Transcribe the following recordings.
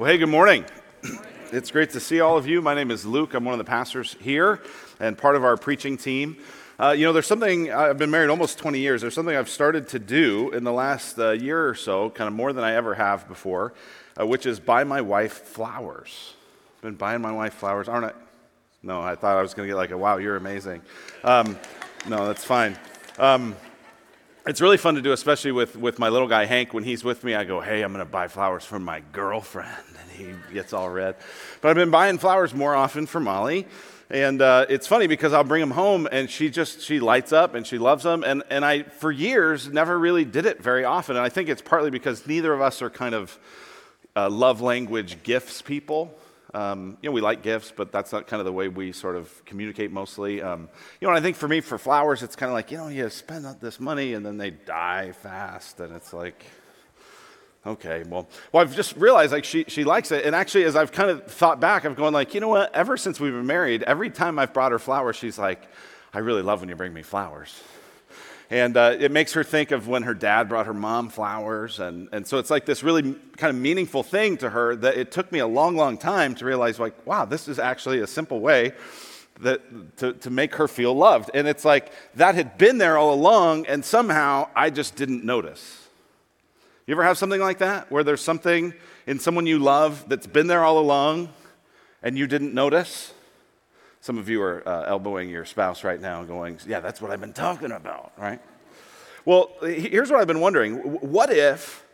Well, hey, good morning. It's great to see all of you. My name is Luke. I'm one of the pastors here and part of our preaching team. Uh, you know, there's something, I've been married almost 20 years. There's something I've started to do in the last uh, year or so, kind of more than I ever have before, uh, which is buy my wife flowers. I've been buying my wife flowers, aren't I? No, I thought I was going to get like a wow, you're amazing. Um, no, that's fine. Um, it's really fun to do, especially with, with my little guy Hank. When he's with me, I go, Hey, I'm going to buy flowers for my girlfriend. And he gets all red. But I've been buying flowers more often for Molly. And uh, it's funny because I'll bring them home and she just, she lights up and she loves them. And, and I, for years, never really did it very often. And I think it's partly because neither of us are kind of uh, love language gifts people. Um, you know, we like gifts, but that's not kind of the way we sort of communicate mostly. Um, you know, and I think for me, for flowers, it's kind of like, you know, you spend this money and then they die fast. And it's like, okay, well, well, I've just realized like she, she likes it. And actually, as I've kind of thought back, I've gone like, you know what? Ever since we've been married, every time I've brought her flowers, she's like, I really love when you bring me flowers. And uh, it makes her think of when her dad brought her mom flowers. And, and so it's like this really kind of meaningful thing to her that it took me a long, long time to realize, like, wow, this is actually a simple way that, to, to make her feel loved. And it's like that had been there all along, and somehow I just didn't notice. You ever have something like that where there's something in someone you love that's been there all along and you didn't notice? Some of you are uh, elbowing your spouse right now, going, Yeah, that's what I've been talking about, right? Well, here's what I've been wondering what if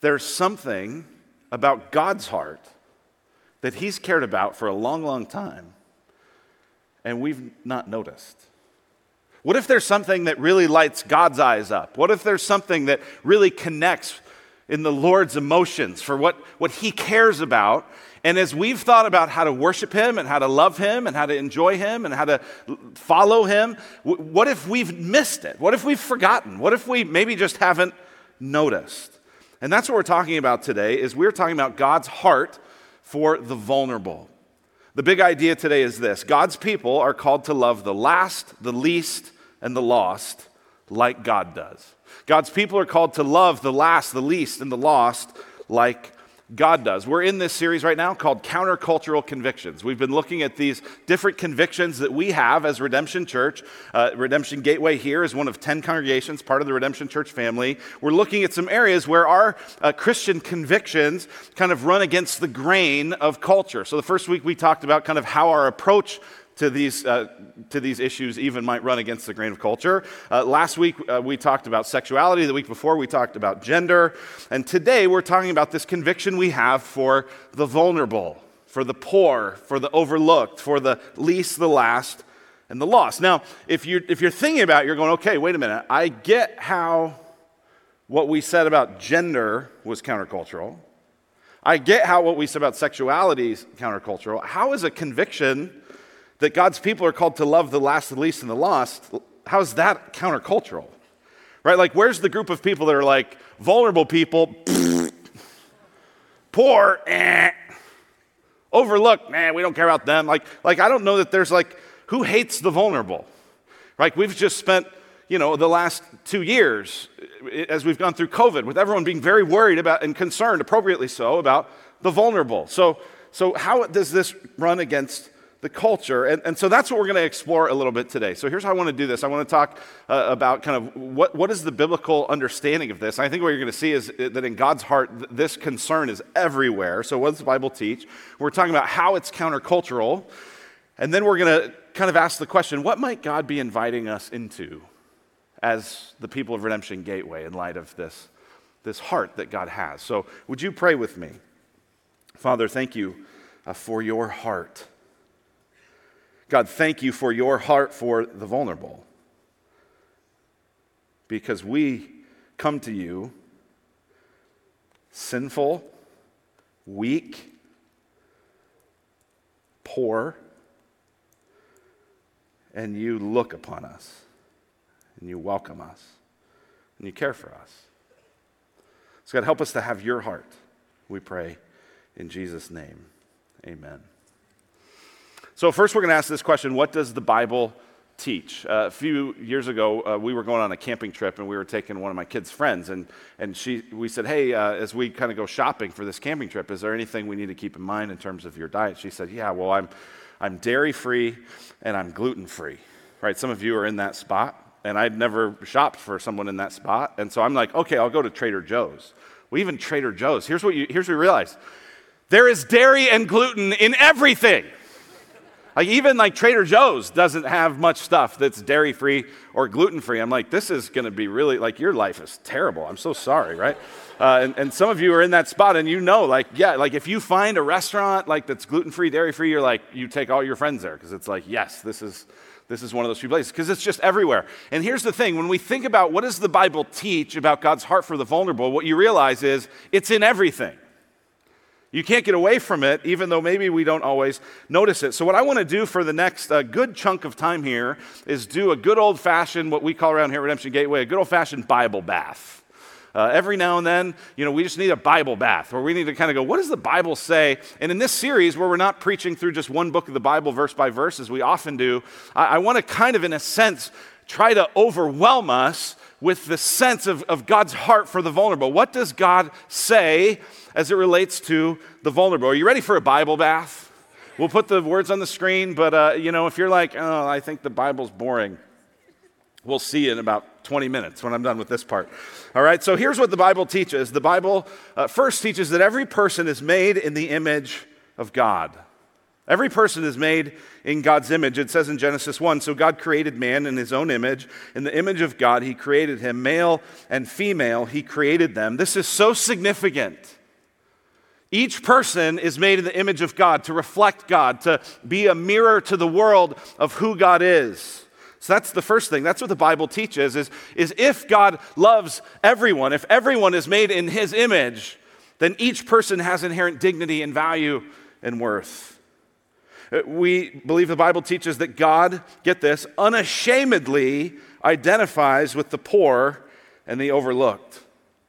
there's something about God's heart that He's cared about for a long, long time and we've not noticed? What if there's something that really lights God's eyes up? What if there's something that really connects in the Lord's emotions for what, what He cares about and as we've thought about how to worship Him and how to love Him and how to enjoy Him and how to follow Him, what if we've missed it? What if we've forgotten? What if we maybe just haven't noticed? And that's what we're talking about today is we're talking about God's heart for the vulnerable. The big idea today is this God's people are called to love the last, the least, and the lost like God does. God's people are called to love the last, the least, and the lost like God does. We're in this series right now called Countercultural Convictions. We've been looking at these different convictions that we have as Redemption Church. Uh, Redemption Gateway here is one of 10 congregations, part of the Redemption Church family. We're looking at some areas where our uh, Christian convictions kind of run against the grain of culture. So the first week we talked about kind of how our approach to these, uh, to these issues even might run against the grain of culture. Uh, last week uh, we talked about sexuality. The week before we talked about gender. And today we're talking about this conviction we have for the vulnerable, for the poor, for the overlooked, for the least, the last, and the lost. Now, if you're, if you're thinking about it, you're going, okay, wait a minute. I get how what we said about gender was countercultural. I get how what we said about sexuality is countercultural. How is a conviction that God's people are called to love the last, the least, and the lost, how's that countercultural? Right? Like, where's the group of people that are like vulnerable people, poor, eh, overlooked, man, we don't care about them. Like, like, I don't know that there's like, who hates the vulnerable? Right? We've just spent, you know, the last two years, as we've gone through COVID, with everyone being very worried about and concerned, appropriately so, about the vulnerable. So, so how does this run against the culture. And, and so that's what we're going to explore a little bit today. So here's how I want to do this I want to talk uh, about kind of what, what is the biblical understanding of this. And I think what you're going to see is that in God's heart, this concern is everywhere. So what does the Bible teach? We're talking about how it's countercultural. And then we're going to kind of ask the question what might God be inviting us into as the people of Redemption Gateway in light of this, this heart that God has? So would you pray with me? Father, thank you uh, for your heart. God, thank you for your heart for the vulnerable. Because we come to you sinful, weak, poor, and you look upon us, and you welcome us, and you care for us. So, God, help us to have your heart, we pray in Jesus' name. Amen. So, first, we're going to ask this question What does the Bible teach. Uh, a few years ago, uh, we were going on a camping trip and we were taking one of my kids' friends. And, and she, we said, Hey, uh, as we kind of go shopping for this camping trip, is there anything we need to keep in mind in terms of your diet? She said, Yeah, well, I'm, I'm dairy free and I'm gluten free. Right? Some of you are in that spot. And I'd never shopped for someone in that spot. And so I'm like, Okay, I'll go to Trader Joe's. Well, even Trader Joe's, here's what, you, here's what we realize there is dairy and gluten in everything. Like even like Trader Joe's doesn't have much stuff that's dairy free or gluten free. I'm like, this is going to be really like your life is terrible. I'm so sorry, right? Uh, and, and some of you are in that spot, and you know, like, yeah, like if you find a restaurant like that's gluten free, dairy free, you're like, you take all your friends there because it's like, yes, this is this is one of those few places because it's just everywhere. And here's the thing: when we think about what does the Bible teach about God's heart for the vulnerable, what you realize is it's in everything. You can't get away from it, even though maybe we don't always notice it. So, what I want to do for the next uh, good chunk of time here is do a good old fashioned, what we call around here Redemption Gateway, a good old fashioned Bible bath. Uh, every now and then, you know, we just need a Bible bath where we need to kind of go, what does the Bible say? And in this series, where we're not preaching through just one book of the Bible verse by verse, as we often do, I, I want to kind of, in a sense, try to overwhelm us with the sense of, of God's heart for the vulnerable. What does God say as it relates to the vulnerable? Are you ready for a Bible bath? We'll put the words on the screen, but uh, you know, if you're like, oh, I think the Bible's boring, we'll see in about 20 minutes when I'm done with this part. All right, so here's what the Bible teaches. The Bible uh, first teaches that every person is made in the image of God. Every person is made in God's image. It says in Genesis 1 So God created man in his own image. In the image of God, he created him. Male and female, he created them. This is so significant. Each person is made in the image of God to reflect God, to be a mirror to the world of who God is. So that's the first thing. That's what the Bible teaches is, is if God loves everyone, if everyone is made in his image, then each person has inherent dignity and value and worth. Uh, we believe the Bible teaches that God, get this, unashamedly identifies with the poor and the overlooked.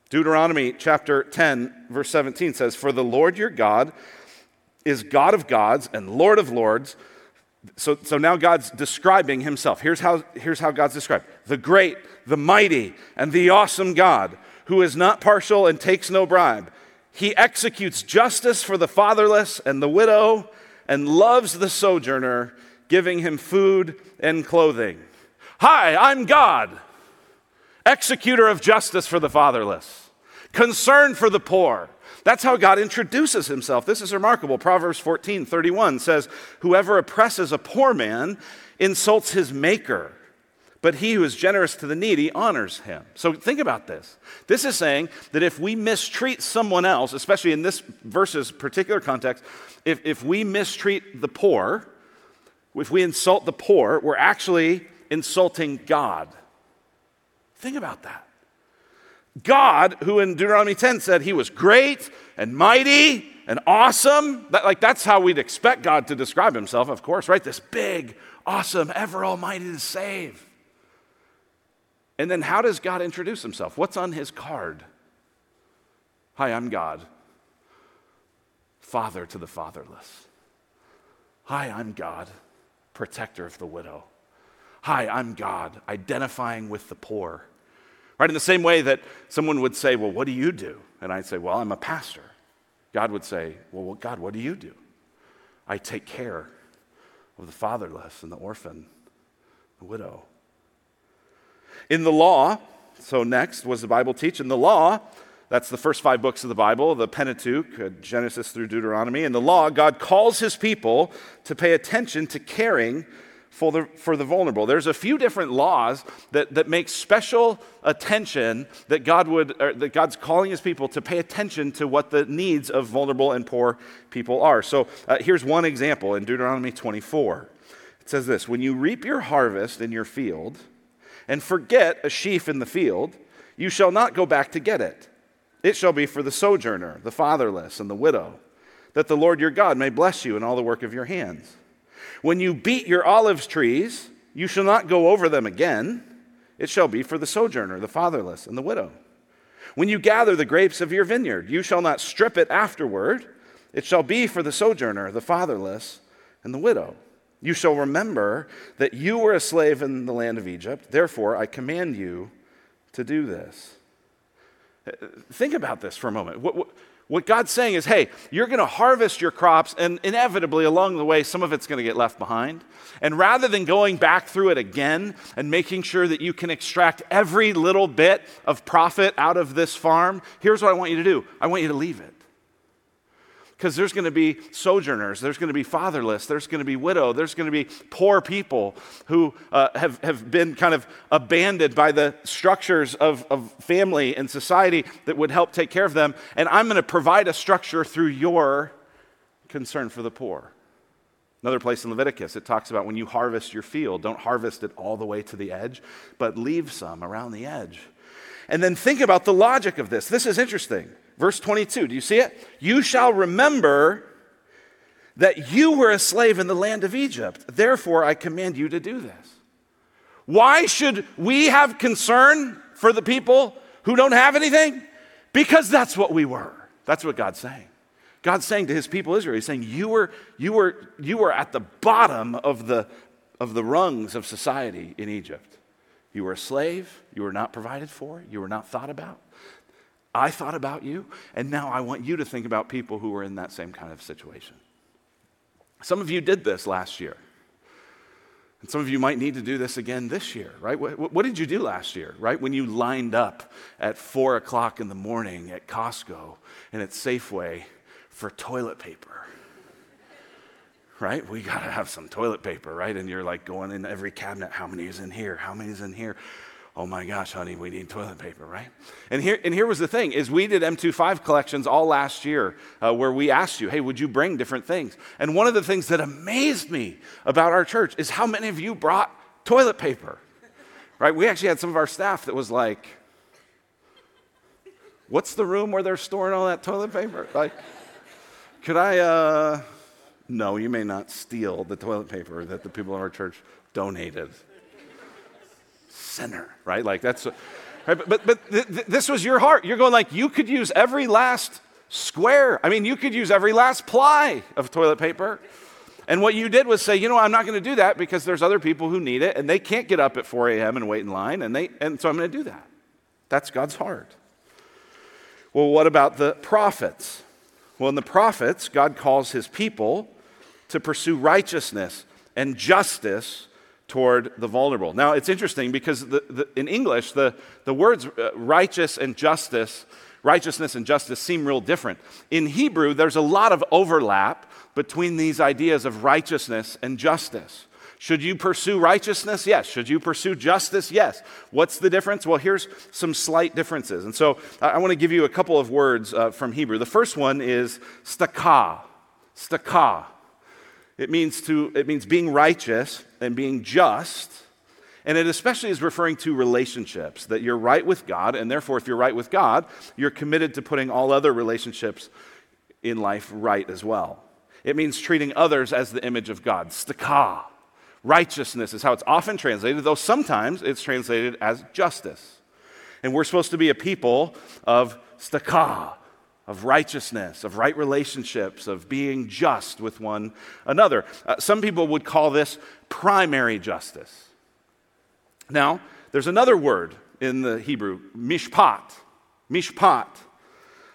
Deuteronomy chapter 10, verse 17 says, For the Lord your God is God of gods and Lord of lords. So, so now God's describing himself. Here's how, here's how God's described the great, the mighty, and the awesome God, who is not partial and takes no bribe. He executes justice for the fatherless and the widow and loves the sojourner, giving him food and clothing. Hi, I'm God, executor of justice for the fatherless, concern for the poor. That's how God introduces himself. This is remarkable. Proverbs 14 31 says, Whoever oppresses a poor man insults his maker but he who is generous to the needy honors him. So think about this. This is saying that if we mistreat someone else, especially in this verse's particular context, if, if we mistreat the poor, if we insult the poor, we're actually insulting God. Think about that. God, who in Deuteronomy 10 said he was great and mighty and awesome, that, like that's how we'd expect God to describe himself, of course, right? This big, awesome, ever almighty to save. And then how does God introduce himself? What's on his card? Hi, I'm God, father to the fatherless. Hi, I'm God, protector of the widow. Hi, I'm God, identifying with the poor. Right? In the same way that someone would say, Well, what do you do? And I'd say, Well, I'm a pastor. God would say, Well, God, what do you do? I take care of the fatherless and the orphan, the widow. In the law, so next was the Bible teach. In the law, that's the first five books of the Bible, the Pentateuch, uh, Genesis through Deuteronomy. In the law, God calls his people to pay attention to caring for the, for the vulnerable. There's a few different laws that, that make special attention that, God would, that God's calling his people to pay attention to what the needs of vulnerable and poor people are. So uh, here's one example in Deuteronomy 24. It says this When you reap your harvest in your field, and forget a sheaf in the field, you shall not go back to get it. It shall be for the sojourner, the fatherless, and the widow, that the Lord your God may bless you in all the work of your hands. When you beat your olive trees, you shall not go over them again. It shall be for the sojourner, the fatherless, and the widow. When you gather the grapes of your vineyard, you shall not strip it afterward. It shall be for the sojourner, the fatherless, and the widow. You shall remember that you were a slave in the land of Egypt. Therefore, I command you to do this. Uh, think about this for a moment. What, what, what God's saying is, hey, you're going to harvest your crops, and inevitably along the way, some of it's going to get left behind. And rather than going back through it again and making sure that you can extract every little bit of profit out of this farm, here's what I want you to do I want you to leave it because there's going to be sojourners, there's going to be fatherless, there's going to be widow, there's going to be poor people who uh, have, have been kind of abandoned by the structures of, of family and society that would help take care of them. And I'm going to provide a structure through your concern for the poor. Another place in Leviticus, it talks about when you harvest your field, don't harvest it all the way to the edge, but leave some around the edge. And then think about the logic of this. This is interesting. Verse 22, do you see it? You shall remember that you were a slave in the land of Egypt. Therefore, I command you to do this. Why should we have concern for the people who don't have anything? Because that's what we were. That's what God's saying. God's saying to his people Israel, He's saying, You were, you were, you were at the bottom of the, of the rungs of society in Egypt. You were a slave, you were not provided for, you were not thought about. I thought about you, and now I want you to think about people who were in that same kind of situation. Some of you did this last year. And some of you might need to do this again this year, right? What, what, did you do last year, right? When you lined up at four o'clock in the morning at Costco and at Safeway for toilet paper, right? We got to have some toilet paper, right? And you're like going in every cabinet, how many is in here? How many is in here? Oh my gosh, honey, we need toilet paper, right? And here, and here was the thing, is we did M25 collections all last year uh, where we asked you, hey, would you bring different things? And one of the things that amazed me about our church is how many of you brought toilet paper, right? We actually had some of our staff that was like, what's the room where they're storing all that toilet paper? Like, could I, uh, no, you may not steal the toilet paper that the people in our church donated sinner, right? Like that's, right? But, but, but th- th- this was your heart. You're going like, you could use every last square. I mean, you could use every last ply of toilet paper. And what you did was say, you know, I'm not going to do that because there's other people who need it and they can't get up at 4 a.m. and wait in line. And, they, and so I'm going to do that. That's God's heart. Well, what about the prophets? Well, in the prophets, God calls his people to pursue righteousness and justice toward the vulnerable. Now, it's interesting because the, the, in English, the, the words uh, righteous and justice, righteousness and justice seem real different. In Hebrew, there's a lot of overlap between these ideas of righteousness and justice. Should you pursue righteousness? Yes. Should you pursue justice? Yes. What's the difference? Well, here's some slight differences. And so I, want to give you a couple of words uh, from Hebrew. The first one is stakah. Stakah. It means, to, it means being righteous and being just. And it especially is referring to relationships, that you're right with God, and therefore, if you're right with God, you're committed to putting all other relationships in life right as well. It means treating others as the image of God. Stakah. Righteousness is how it's often translated, though sometimes it's translated as justice. And we're supposed to be a people of stakah, of righteousness, of right relationships, of being just with one another. Uh, some people would call this primary justice. Now, there's another word in the Hebrew, mishpat. Mishpat.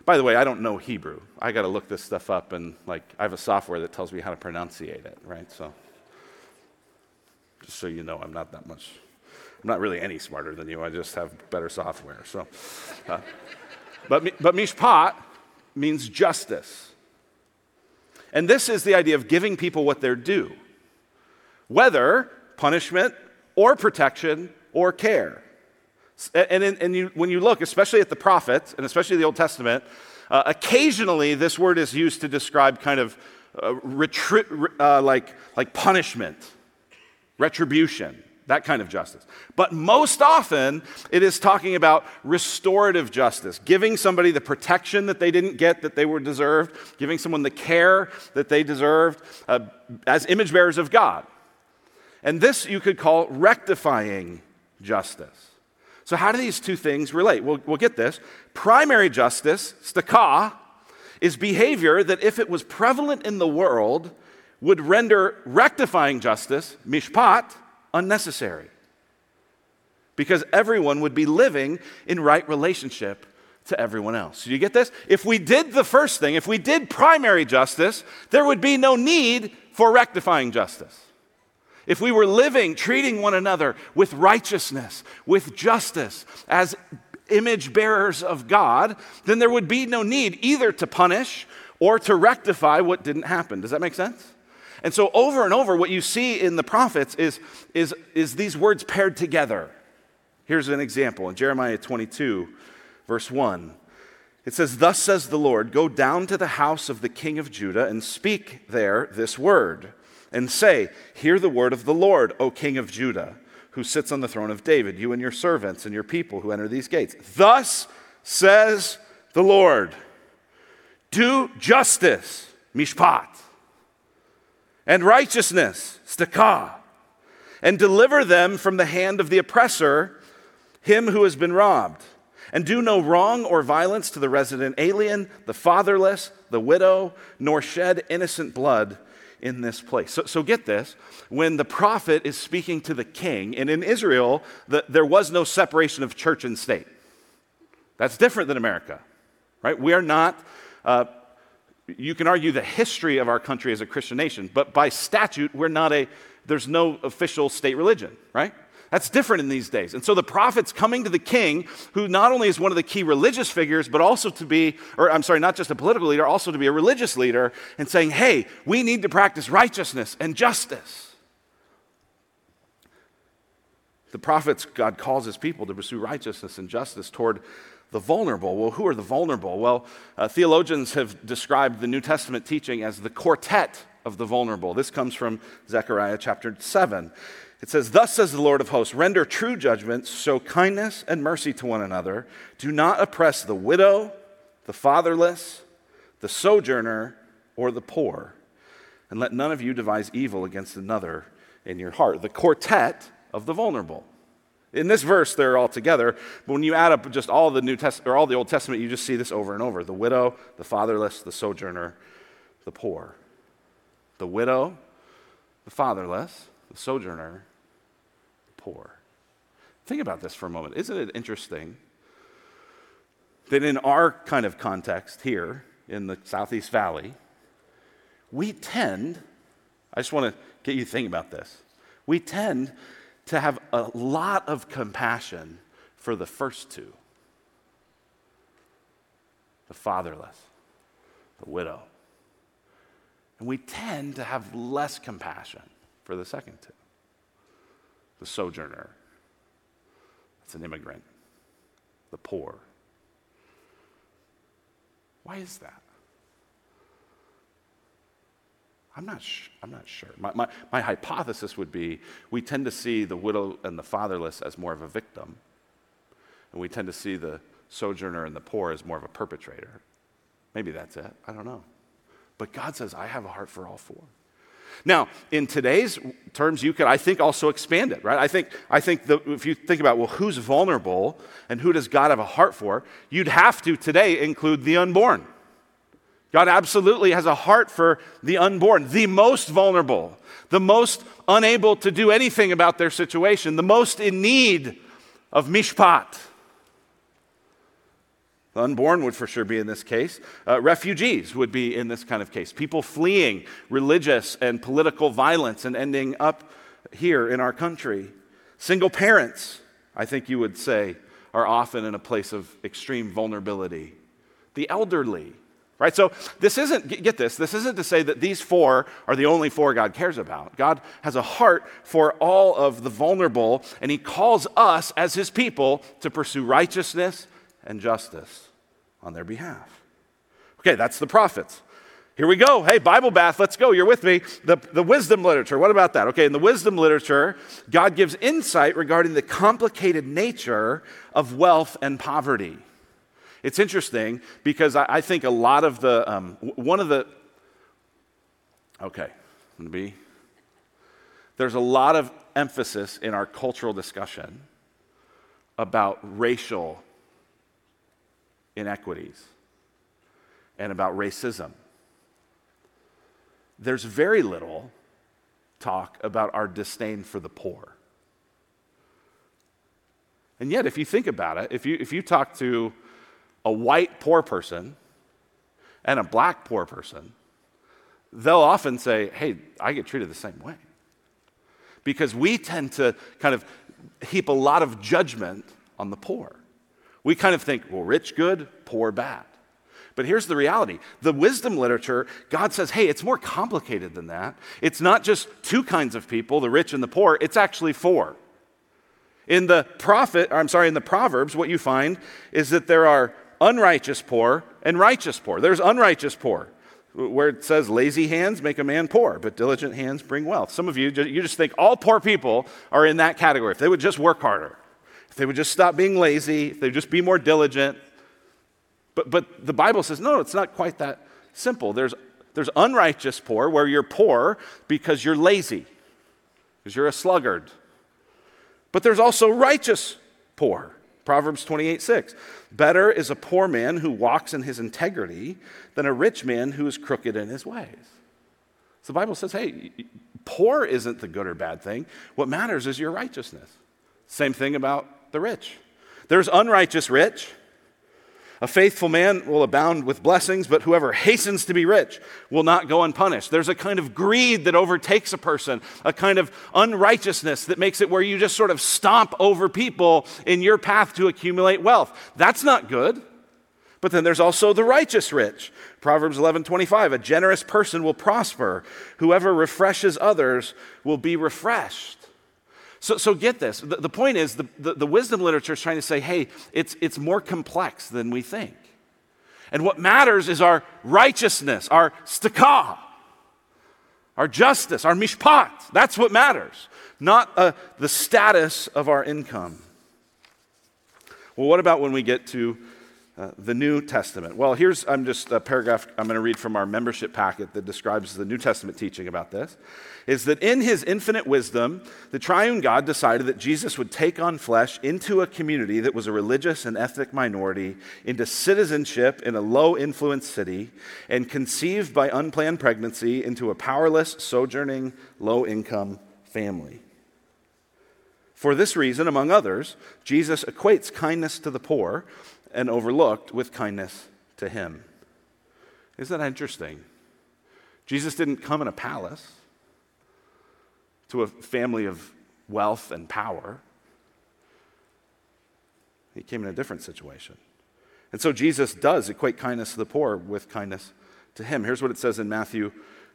By the way, I don't know Hebrew. I got to look this stuff up, and like I have a software that tells me how to pronunciate it, right? So, just so you know, I'm not that much. I'm not really any smarter than you. I just have better software. So, uh, but but mishpat means justice. And this is the idea of giving people what they're due, whether punishment or protection or care. And, and, and you, when you look, especially at the prophets, and especially the Old Testament, uh, occasionally this word is used to describe kind of uh, retri- uh, like, like punishment, retribution that kind of justice. But most often, it is talking about restorative justice, giving somebody the protection that they didn't get that they were deserved, giving someone the care that they deserved uh, as image bearers of God. And this you could call rectifying justice. So, how do these two things relate? We'll, we'll get this. Primary justice, stakah, is behavior that if it was prevalent in the world, would render rectifying justice, mishpat, unnecessary. Because everyone would be living in right relationship to everyone else. Do you get this? If we did the first thing, if we did primary justice, there would be no need for rectifying justice. If we were living, treating one another with righteousness, with justice, as image bearers of God, then there would be no need either to punish or to rectify what didn't happen. Does that make sense? And so, over and over, what you see in the prophets is, is, is these words paired together. Here's an example in Jeremiah 22, verse 1. It says, Thus says the Lord, go down to the house of the king of Judah and speak there this word, and say, Hear the word of the Lord, O king of Judah, who sits on the throne of David, you and your servants and your people who enter these gates. Thus says the Lord, do justice, mishpat, and righteousness, stakah, and deliver them from the hand of the oppressor, him who has been robbed. And do no wrong or violence to the resident alien, the fatherless, the widow, nor shed innocent blood in this place. So, so get this when the prophet is speaking to the king, and in Israel, the, there was no separation of church and state. That's different than America, right? We are not. Uh, you can argue the history of our country as a Christian nation, but by statute, we're not a, there's no official state religion, right? That's different in these days. And so the prophet's coming to the king, who not only is one of the key religious figures, but also to be, or I'm sorry, not just a political leader, also to be a religious leader, and saying, hey, we need to practice righteousness and justice. The prophets, God calls his people to pursue righteousness and justice toward the vulnerable. Well, who are the vulnerable? Well, uh, theologians have described the New Testament teaching as the quartet of the vulnerable. This comes from Zechariah chapter 7. It says, Thus says the Lord of hosts, render true judgment, show kindness and mercy to one another. Do not oppress the widow, the fatherless, the sojourner, or the poor. And let none of you devise evil against another in your heart. The quartet of the vulnerable. In this verse, they're all together. But when you add up just all the New Testament or all the Old Testament, you just see this over and over: the widow, the fatherless, the sojourner, the poor. The widow, the fatherless, the sojourner, the poor. Think about this for a moment. Isn't it interesting that in our kind of context here in the Southeast Valley, we tend, I just want to get you to think about this, we tend to have a lot of compassion for the first two the fatherless, the widow. And we tend to have less compassion for the second two the sojourner, that's an immigrant, the poor. Why is that? I'm not, sh- I'm not sure. My, my, my hypothesis would be we tend to see the widow and the fatherless as more of a victim, and we tend to see the sojourner and the poor as more of a perpetrator. Maybe that's it. I don't know. But God says, I have a heart for all four. Now, in today's terms, you could, I think, also expand it, right? I think, I think the, if you think about, well, who's vulnerable and who does God have a heart for, you'd have to today include the unborn. God absolutely has a heart for the unborn, the most vulnerable, the most unable to do anything about their situation, the most in need of mishpat. The unborn would for sure be in this case. Uh, refugees would be in this kind of case. People fleeing religious and political violence and ending up here in our country. Single parents, I think you would say, are often in a place of extreme vulnerability. The elderly, Right? So this isn't, get this, this isn't to say that these four are the only four God cares about. God has a heart for all of the vulnerable, and He calls us as His people to pursue righteousness and justice on their behalf. Okay, that's the prophets. Here we go. Hey, Bible bath, let's go. You're with me. The, the wisdom literature, what about that? Okay, in the wisdom literature, God gives insight regarding the complicated nature of wealth and poverty. It's interesting because I, I think a lot of the, um, one of the, okay, I'm be, there's a lot of emphasis in our cultural discussion about racial inequities and about racism. there's very little talk about our disdain for the poor. And yet, if you think about it, if you, if you talk to a white poor person and a black poor person, they'll often say, Hey, I get treated the same way. Because we tend to kind of heap a lot of judgment on the poor. We kind of think, well, rich good, poor bad. But here's the reality the wisdom literature, God says, hey, it's more complicated than that. It's not just two kinds of people, the rich and the poor, it's actually four. In the prophet, I'm sorry, in the Proverbs, what you find is that there are unrighteous poor and righteous poor. There's unrighteous poor, where it says, lazy hands make a man poor, but diligent hands bring wealth. Some of you, you just think all poor people are in that category. If they would just work harder, if they would just stop being lazy, if they would just be more diligent. But, but the Bible says, no, it's not quite that simple. There's, there's unrighteous poor, where you're poor because you're lazy, because you're a sluggard. But there's also righteous poor. Proverbs 28 6. Better is a poor man who walks in his integrity than a rich man who is crooked in his ways. So the Bible says, hey, poor isn't the good or bad thing. What matters is your righteousness. Same thing about the rich. There's unrighteous rich, a faithful man will abound with blessings, but whoever hastens to be rich will not go unpunished. There's a kind of greed that overtakes a person, a kind of unrighteousness that makes it where you just sort of stomp over people in your path to accumulate wealth. That's not good. But then there's also the righteous rich. Proverbs 11:25, a generous person will prosper. Whoever refreshes others will be refreshed. So, so get this. The, the point is, the, the, the wisdom literature is trying to say, hey, it's, it's more complex than we think. And what matters is our righteousness, our stakah, our justice, our mishpat. That's what matters, not uh, the status of our income. Well, what about when we get to uh, the New Testament. Well, here's I'm just a paragraph I'm going to read from our membership packet that describes the New Testament teaching about this. Is that in his infinite wisdom, the triune God decided that Jesus would take on flesh into a community that was a religious and ethnic minority, into citizenship in a low influence city, and conceived by unplanned pregnancy into a powerless, sojourning, low income family. For this reason, among others, Jesus equates kindness to the poor and overlooked with kindness to him. Isn't that interesting? Jesus didn't come in a palace to a family of wealth and power. He came in a different situation. And so Jesus does equate kindness to the poor with kindness to him. Here's what it says in Matthew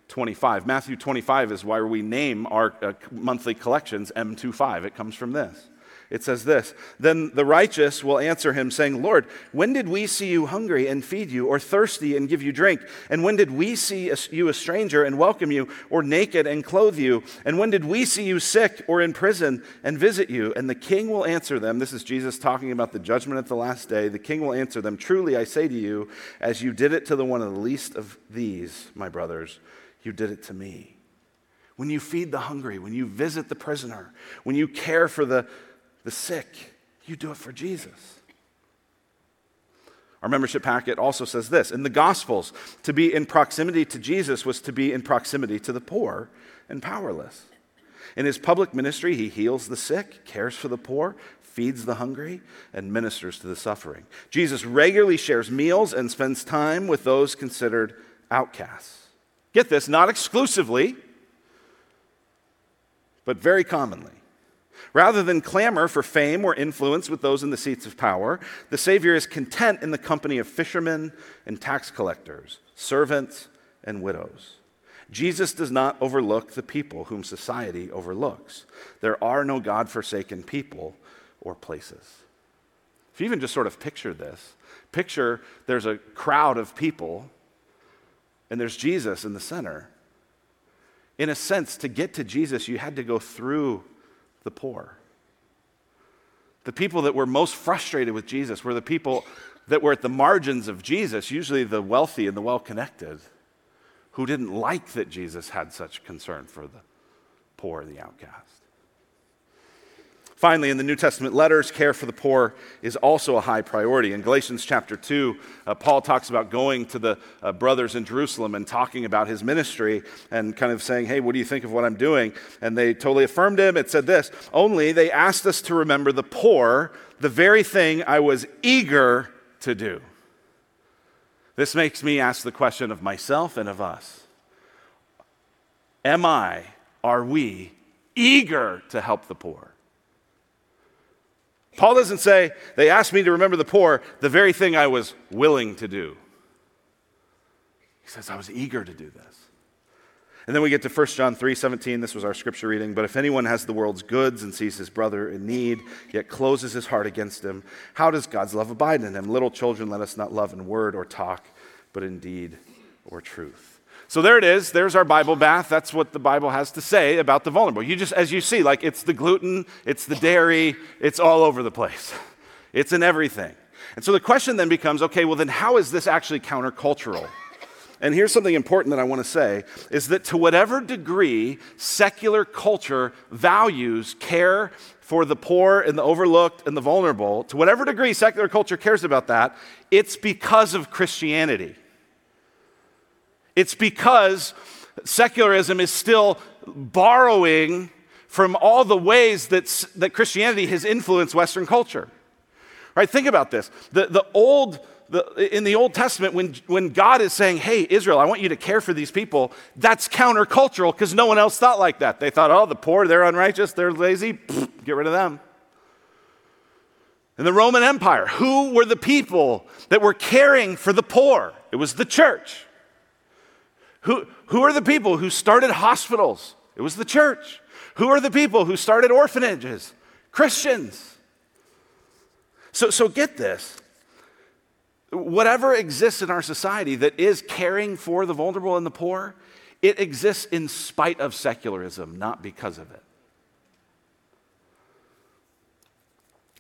25. Matthew 25 is why we name our uh, monthly collections M25. It comes from this. It says this Then the righteous will answer him, saying, Lord, when did we see you hungry and feed you, or thirsty and give you drink? And when did we see you a stranger and welcome you, or naked and clothe you? And when did we see you sick or in prison and visit you? And the king will answer them. This is Jesus talking about the judgment at the last day. The king will answer them, Truly I say to you, as you did it to the one of the least of these, my brothers, you did it to me. When you feed the hungry, when you visit the prisoner, when you care for the the sick. You do it for Jesus. Our membership packet also says this In the Gospels, to be in proximity to Jesus was to be in proximity to the poor and powerless. In his public ministry, he heals the sick, cares for the poor, feeds the hungry, and ministers to the suffering. Jesus regularly shares meals and spends time with those considered outcasts. Get this, not exclusively, but very commonly. Rather than clamor for fame or influence with those in the seats of power, the Savior is content in the company of fishermen and tax collectors, servants and widows. Jesus does not overlook the people whom society overlooks. There are no God forsaken people or places. If you even just sort of picture this, picture there's a crowd of people and there's Jesus in the center. In a sense, to get to Jesus, you had to go through the poor. The people that were most frustrated with Jesus were the people that were at the margins of Jesus, usually the wealthy and the well connected, who didn't like that Jesus had such concern for the poor and the outcast. Finally, in the New Testament letters, care for the poor is also a high priority. In Galatians chapter 2, uh, Paul talks about going to the uh, brothers in Jerusalem and talking about his ministry and kind of saying, Hey, what do you think of what I'm doing? And they totally affirmed him. It said this Only they asked us to remember the poor, the very thing I was eager to do. This makes me ask the question of myself and of us Am I, are we eager to help the poor? Paul doesn't say, they asked me to remember the poor, the very thing I was willing to do. He says, I was eager to do this. And then we get to 1 John 3 17. This was our scripture reading. But if anyone has the world's goods and sees his brother in need, yet closes his heart against him, how does God's love abide in him? Little children, let us not love in word or talk, but in deed or truth. So there it is. There's our Bible bath. That's what the Bible has to say about the vulnerable. You just, as you see, like it's the gluten, it's the dairy, it's all over the place. It's in everything. And so the question then becomes okay, well, then how is this actually countercultural? And here's something important that I want to say is that to whatever degree secular culture values care for the poor and the overlooked and the vulnerable, to whatever degree secular culture cares about that, it's because of Christianity. It's because secularism is still borrowing from all the ways that, that Christianity has influenced Western culture. Right? Think about this. The, the old, the, in the Old Testament, when, when God is saying, hey, Israel, I want you to care for these people, that's countercultural because no one else thought like that. They thought, oh, the poor, they're unrighteous, they're lazy, Pfft, get rid of them. In the Roman Empire, who were the people that were caring for the poor? It was the church. Who, who are the people who started hospitals? It was the church. Who are the people who started orphanages? Christians. So, so get this. Whatever exists in our society that is caring for the vulnerable and the poor, it exists in spite of secularism, not because of it.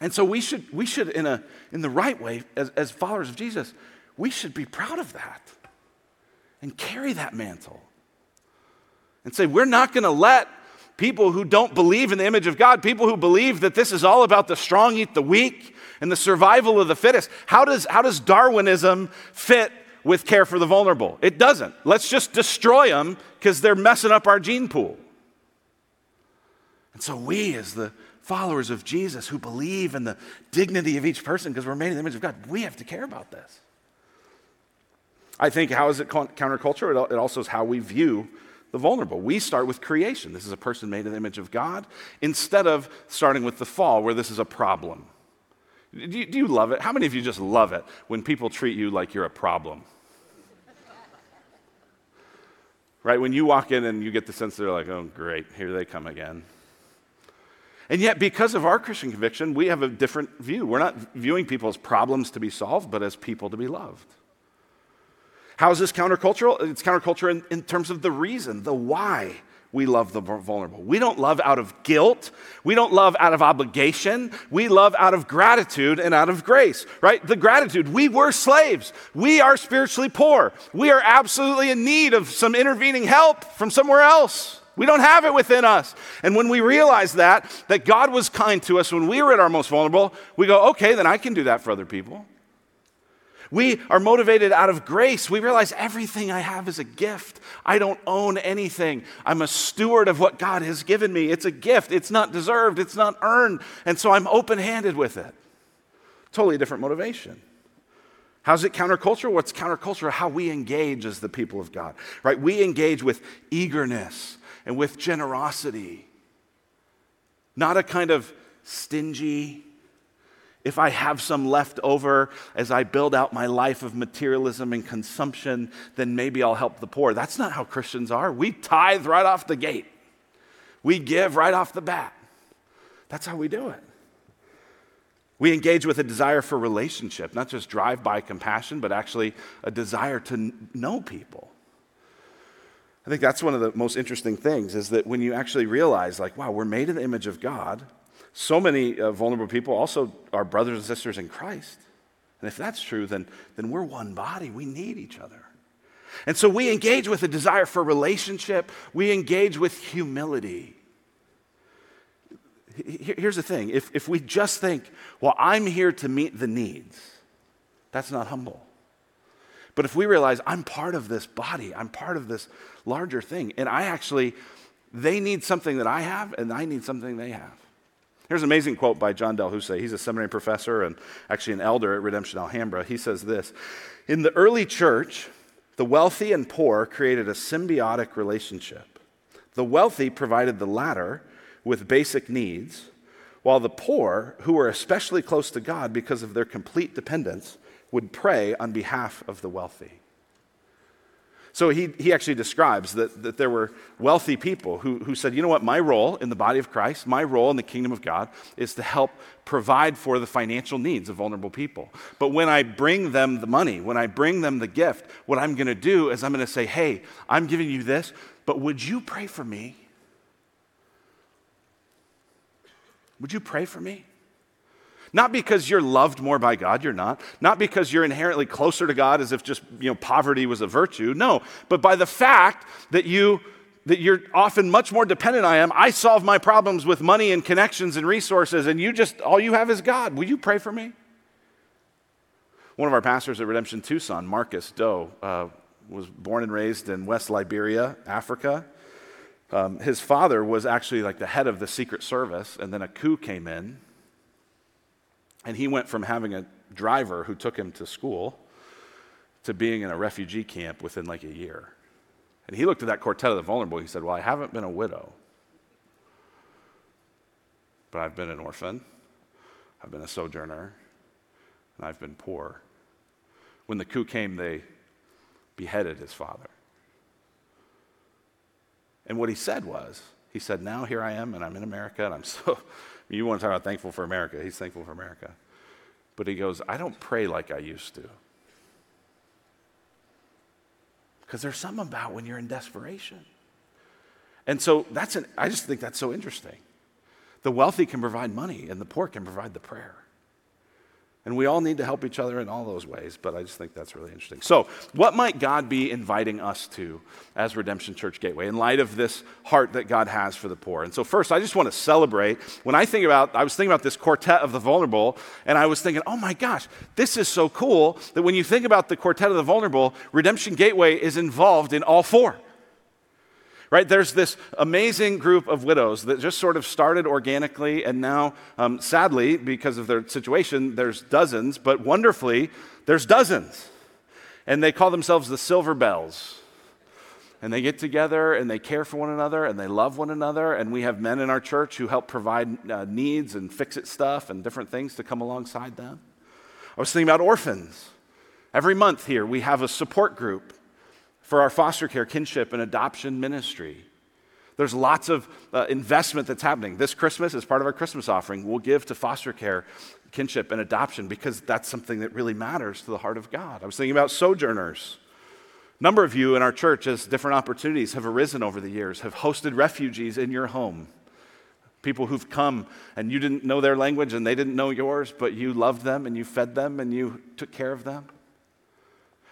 And so we should, we should in, a, in the right way, as, as followers of Jesus, we should be proud of that and carry that mantle and say, we're not going to let people who don't believe in the image of God, people who believe that this is all about the strong eat the weak and the survival of the fittest. How does, how does Darwinism fit with care for the vulnerable? It doesn't. Let's just destroy them because they're messing up our gene pool. And so, we, as the followers of Jesus who believe in the dignity of each person because we're made in the image of God, we have to care about this. I think how is it counterculture? It also is how we view the vulnerable. We start with creation. This is a person made in the image of God, instead of starting with the fall, where this is a problem. Do you, do you love it? How many of you just love it when people treat you like you're a problem? right? When you walk in and you get the sense they're like, oh, great, here they come again. And yet, because of our Christian conviction, we have a different view. We're not viewing people as problems to be solved, but as people to be loved. How is this countercultural? It's counterculture in, in terms of the reason, the why we love the vulnerable. We don't love out of guilt. We don't love out of obligation. We love out of gratitude and out of grace, right? The gratitude. We were slaves. We are spiritually poor. We are absolutely in need of some intervening help from somewhere else. We don't have it within us. And when we realize that, that God was kind to us when we were at our most vulnerable, we go, okay, then I can do that for other people. We are motivated out of grace. We realize everything I have is a gift. I don't own anything. I'm a steward of what God has given me. It's a gift. It's not deserved. It's not earned. And so I'm open handed with it. Totally different motivation. How's it countercultural? What's countercultural? How we engage as the people of God, right? We engage with eagerness and with generosity, not a kind of stingy, if I have some left over as I build out my life of materialism and consumption, then maybe I'll help the poor. That's not how Christians are. We tithe right off the gate, we give right off the bat. That's how we do it. We engage with a desire for relationship, not just drive by compassion, but actually a desire to know people. I think that's one of the most interesting things is that when you actually realize, like, wow, we're made in the image of God so many uh, vulnerable people also are brothers and sisters in Christ. And if that's true, then, then we're one body. We need each other. And so we engage with a desire for relationship, we engage with humility. here's the thing if, if we just think, well, I'm here to meet the needs, that's not humble. But if we realize I'm part of this body, I'm part of this larger thing, and I actually, they need something that I have, and I need something they have. Here's an amazing quote by John DelHousaye. He's a seminary professor and actually an elder at Redemption Alhambra. He says this In the early church, the wealthy and poor created a symbiotic relationship. The wealthy provided the latter with basic needs, while the poor, who were especially close to God because of their complete dependence, would pray on behalf of the wealthy. So he, he actually describes that, that there were wealthy people who, who said, you know what, my role in the body of Christ, my role in the kingdom of God is to help provide for the financial needs of vulnerable people. But when I bring them the money, when I bring them the gift, what I'm going to do is I'm going to say, hey, I'm giving you this, but would you pray for me? Would you pray for me? Not because you're loved more by God, you're not. Not because you're inherently closer to God as if just, you know, poverty was a virtue. No, but by the fact that you that you're often much more dependent I am. I solve my problems with money and connections and resources and you just all you have is God. Will you pray for me? One of our pastors at Redemption Tucson, Marcus Doe, uh, was born and raised in West Liberia, Africa. Um, his father was actually like the head of the Secret Service, and then a coup came in and he went from having a driver who took him to school to being in a refugee camp within like a year. And he looked at that quartet of the vulnerable. He said, Well, I haven't been a widow, but I've been an orphan, I've been a sojourner, and I've been poor. When the coup came, they beheaded his father. And what he said was, he said, Now here I am, and I'm in America, and I'm so you want to talk about thankful for America. He's thankful for America. But he goes, I don't pray like I used to. Because there's something about when you're in desperation. And so that's an, I just think that's so interesting. The wealthy can provide money, and the poor can provide the prayer. And we all need to help each other in all those ways, but I just think that's really interesting. So, what might God be inviting us to as Redemption Church Gateway in light of this heart that God has for the poor? And so, first, I just want to celebrate. When I think about, I was thinking about this quartet of the vulnerable, and I was thinking, oh my gosh, this is so cool that when you think about the quartet of the vulnerable, Redemption Gateway is involved in all four right? There's this amazing group of widows that just sort of started organically, and now, um, sadly, because of their situation, there's dozens, but wonderfully, there's dozens. And they call themselves the Silver Bells. And they get together and they care for one another and they love one another. And we have men in our church who help provide uh, needs and fix it stuff and different things to come alongside them. I was thinking about orphans. Every month here, we have a support group for our foster care, kinship, and adoption ministry. There's lots of uh, investment that's happening. This Christmas, as part of our Christmas offering, we'll give to foster care, kinship, and adoption because that's something that really matters to the heart of God. I was thinking about sojourners. A number of you in our church, as different opportunities have arisen over the years, have hosted refugees in your home. People who've come and you didn't know their language and they didn't know yours, but you loved them and you fed them and you took care of them.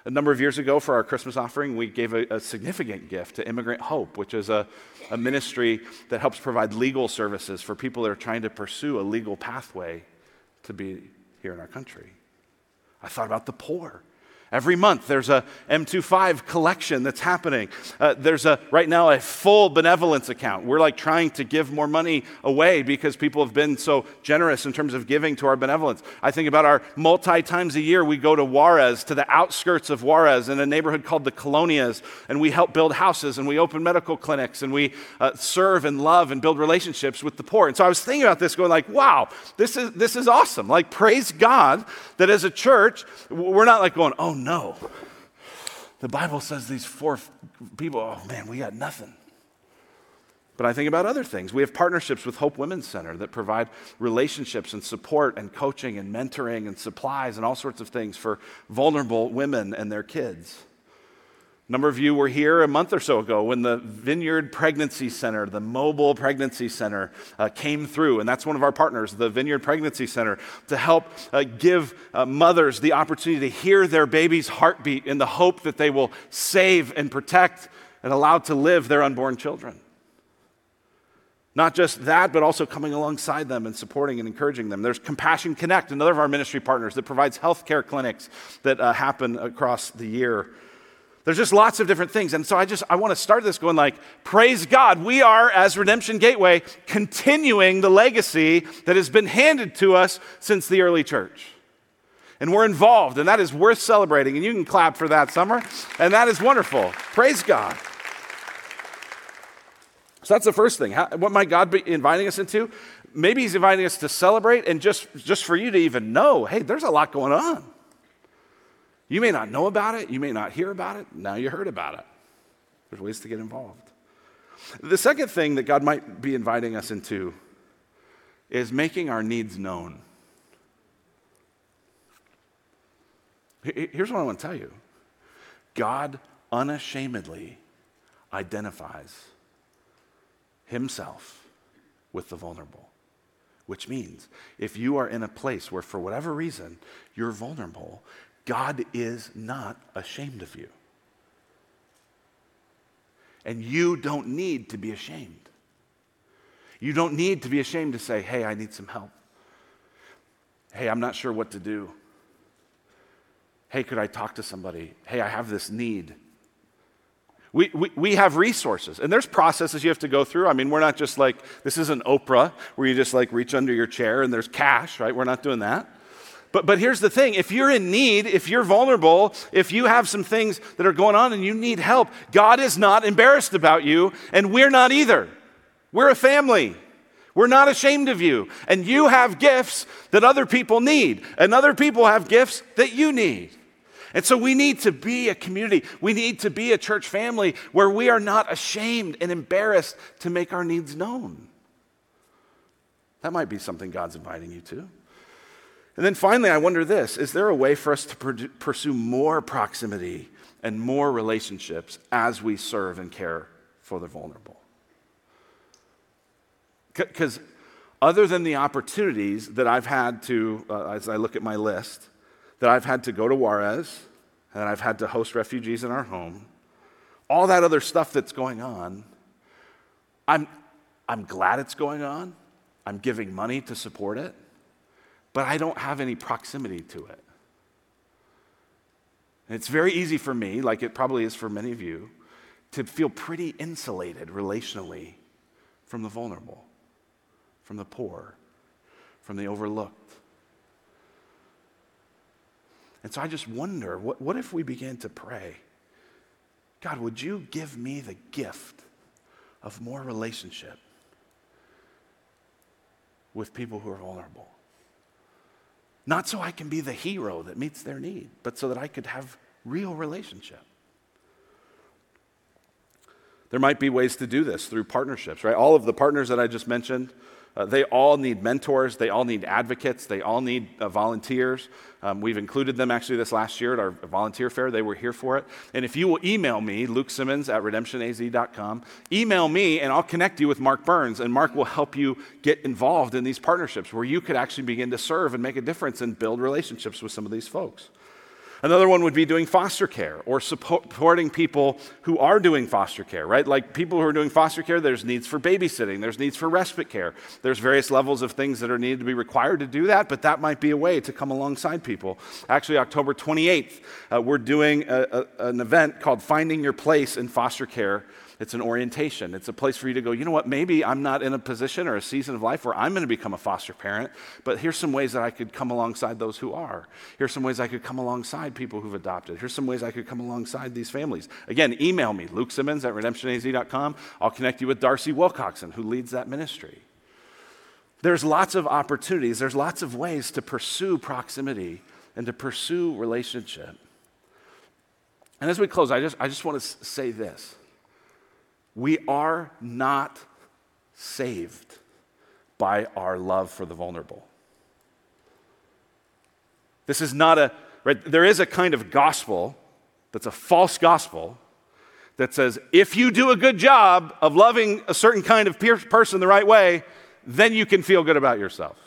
A number of years ago, for our Christmas offering, we gave a, a significant gift to Immigrant Hope, which is a, a ministry that helps provide legal services for people that are trying to pursue a legal pathway to be here in our country. I thought about the poor. Every month, there's a M25 collection that's happening. Uh, there's a, right now, a full benevolence account. We're like trying to give more money away because people have been so generous in terms of giving to our benevolence. I think about our multi times a year, we go to Juarez, to the outskirts of Juarez, in a neighborhood called the Colonias, and we help build houses and we open medical clinics and we uh, serve and love and build relationships with the poor. And so I was thinking about this, going like, wow, this is, this is awesome. Like, praise God that as a church, we're not like going, oh no. The Bible says these four people, oh man, we got nothing. But I think about other things. We have partnerships with Hope Women's Center that provide relationships and support and coaching and mentoring and supplies and all sorts of things for vulnerable women and their kids. A number of you were here a month or so ago when the Vineyard Pregnancy Center, the mobile pregnancy center, uh, came through. And that's one of our partners, the Vineyard Pregnancy Center, to help uh, give uh, mothers the opportunity to hear their baby's heartbeat in the hope that they will save and protect and allow to live their unborn children. Not just that, but also coming alongside them and supporting and encouraging them. There's Compassion Connect, another of our ministry partners that provides healthcare clinics that uh, happen across the year. There's just lots of different things. And so I just I want to start this going like, praise God, we are as Redemption Gateway continuing the legacy that has been handed to us since the early church. And we're involved, and that is worth celebrating. And you can clap for that summer, and that is wonderful. Praise God. So that's the first thing. How, what might God be inviting us into? Maybe He's inviting us to celebrate and just, just for you to even know hey, there's a lot going on. You may not know about it, you may not hear about it, now you heard about it. There's ways to get involved. The second thing that God might be inviting us into is making our needs known. Here's what I want to tell you God unashamedly identifies himself with the vulnerable. Which means if you are in a place where, for whatever reason, you're vulnerable, God is not ashamed of you. And you don't need to be ashamed. You don't need to be ashamed to say, hey, I need some help. Hey, I'm not sure what to do. Hey, could I talk to somebody? Hey, I have this need. We, we, we have resources, and there's processes you have to go through. I mean, we're not just like, this isn't Oprah, where you just like reach under your chair and there's cash, right? We're not doing that. But, but here's the thing if you're in need, if you're vulnerable, if you have some things that are going on and you need help, God is not embarrassed about you, and we're not either. We're a family. We're not ashamed of you. And you have gifts that other people need, and other people have gifts that you need. And so we need to be a community. We need to be a church family where we are not ashamed and embarrassed to make our needs known. That might be something God's inviting you to. And then finally, I wonder this is there a way for us to pursue more proximity and more relationships as we serve and care for the vulnerable? Because other than the opportunities that I've had to, uh, as I look at my list, that I've had to go to Juarez, and I've had to host refugees in our home, all that other stuff that's going on, I'm, I'm glad it's going on. I'm giving money to support it, but I don't have any proximity to it. And it's very easy for me, like it probably is for many of you, to feel pretty insulated relationally from the vulnerable, from the poor, from the overlooked. And so I just wonder what, what if we began to pray? God, would you give me the gift of more relationship with people who are vulnerable? Not so I can be the hero that meets their need, but so that I could have real relationship. There might be ways to do this through partnerships, right? All of the partners that I just mentioned, uh, they all need mentors, they all need advocates, they all need uh, volunteers. Um, we've included them actually this last year at our volunteer fair. They were here for it. And if you will email me, Luke Simmons at redemptionaz.com, email me and I'll connect you with Mark Burns. And Mark will help you get involved in these partnerships where you could actually begin to serve and make a difference and build relationships with some of these folks. Another one would be doing foster care or supporting people who are doing foster care, right? Like people who are doing foster care, there's needs for babysitting, there's needs for respite care. There's various levels of things that are needed to be required to do that, but that might be a way to come alongside people. Actually, October 28th, uh, we're doing a, a, an event called Finding Your Place in Foster Care it's an orientation. It's a place for you to go, you know what, maybe I'm not in a position or a season of life where I'm going to become a foster parent, but here's some ways that I could come alongside those who are. Here's some ways I could come alongside people who've adopted. Here's some ways I could come alongside these families. Again, email me, Luke Simmons at redemptionaz.com. I'll connect you with Darcy Wilcoxon, who leads that ministry. There's lots of opportunities, there's lots of ways to pursue proximity and to pursue relationship. And as we close, I just, I just want to say this we are not saved by our love for the vulnerable. This is not a, right? There is a kind of gospel that's a false gospel that says if you do a good job of loving a certain kind of person the right way, then you can feel good about yourself.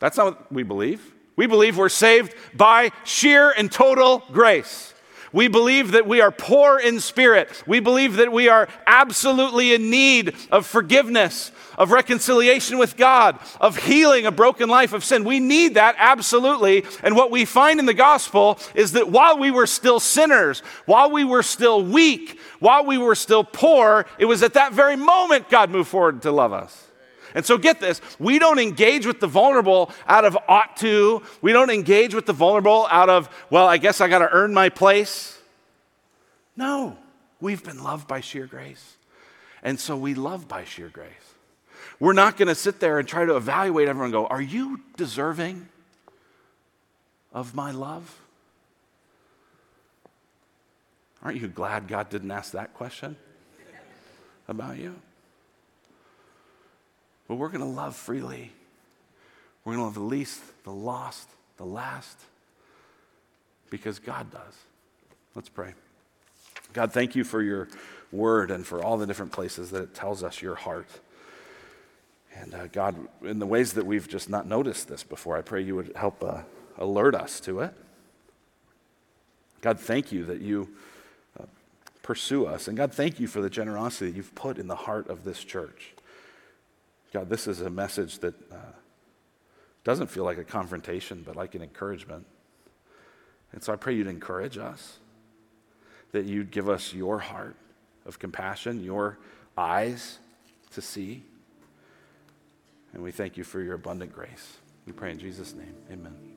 That's not what we believe. We believe we're saved by sheer and total grace. We believe that we are poor in spirit. We believe that we are absolutely in need of forgiveness, of reconciliation with God, of healing a broken life of sin. We need that absolutely. And what we find in the gospel is that while we were still sinners, while we were still weak, while we were still poor, it was at that very moment God moved forward to love us. And so get this we don't engage with the vulnerable out of ought to. We don't engage with the vulnerable out of, well, I guess I got to earn my place. No, we've been loved by sheer grace. And so we love by sheer grace. We're not going to sit there and try to evaluate everyone and go, Are you deserving of my love? Aren't you glad God didn't ask that question about you? But we're going to love freely. We're going to love the least, the lost, the last, because God does. Let's pray. God, thank you for your word and for all the different places that it tells us your heart. And uh, God, in the ways that we've just not noticed this before, I pray you would help uh, alert us to it. God, thank you that you uh, pursue us. And God, thank you for the generosity that you've put in the heart of this church. God, this is a message that uh, doesn't feel like a confrontation, but like an encouragement. And so I pray you'd encourage us, that you'd give us your heart of compassion, your eyes to see. And we thank you for your abundant grace. We pray in Jesus' name. Amen.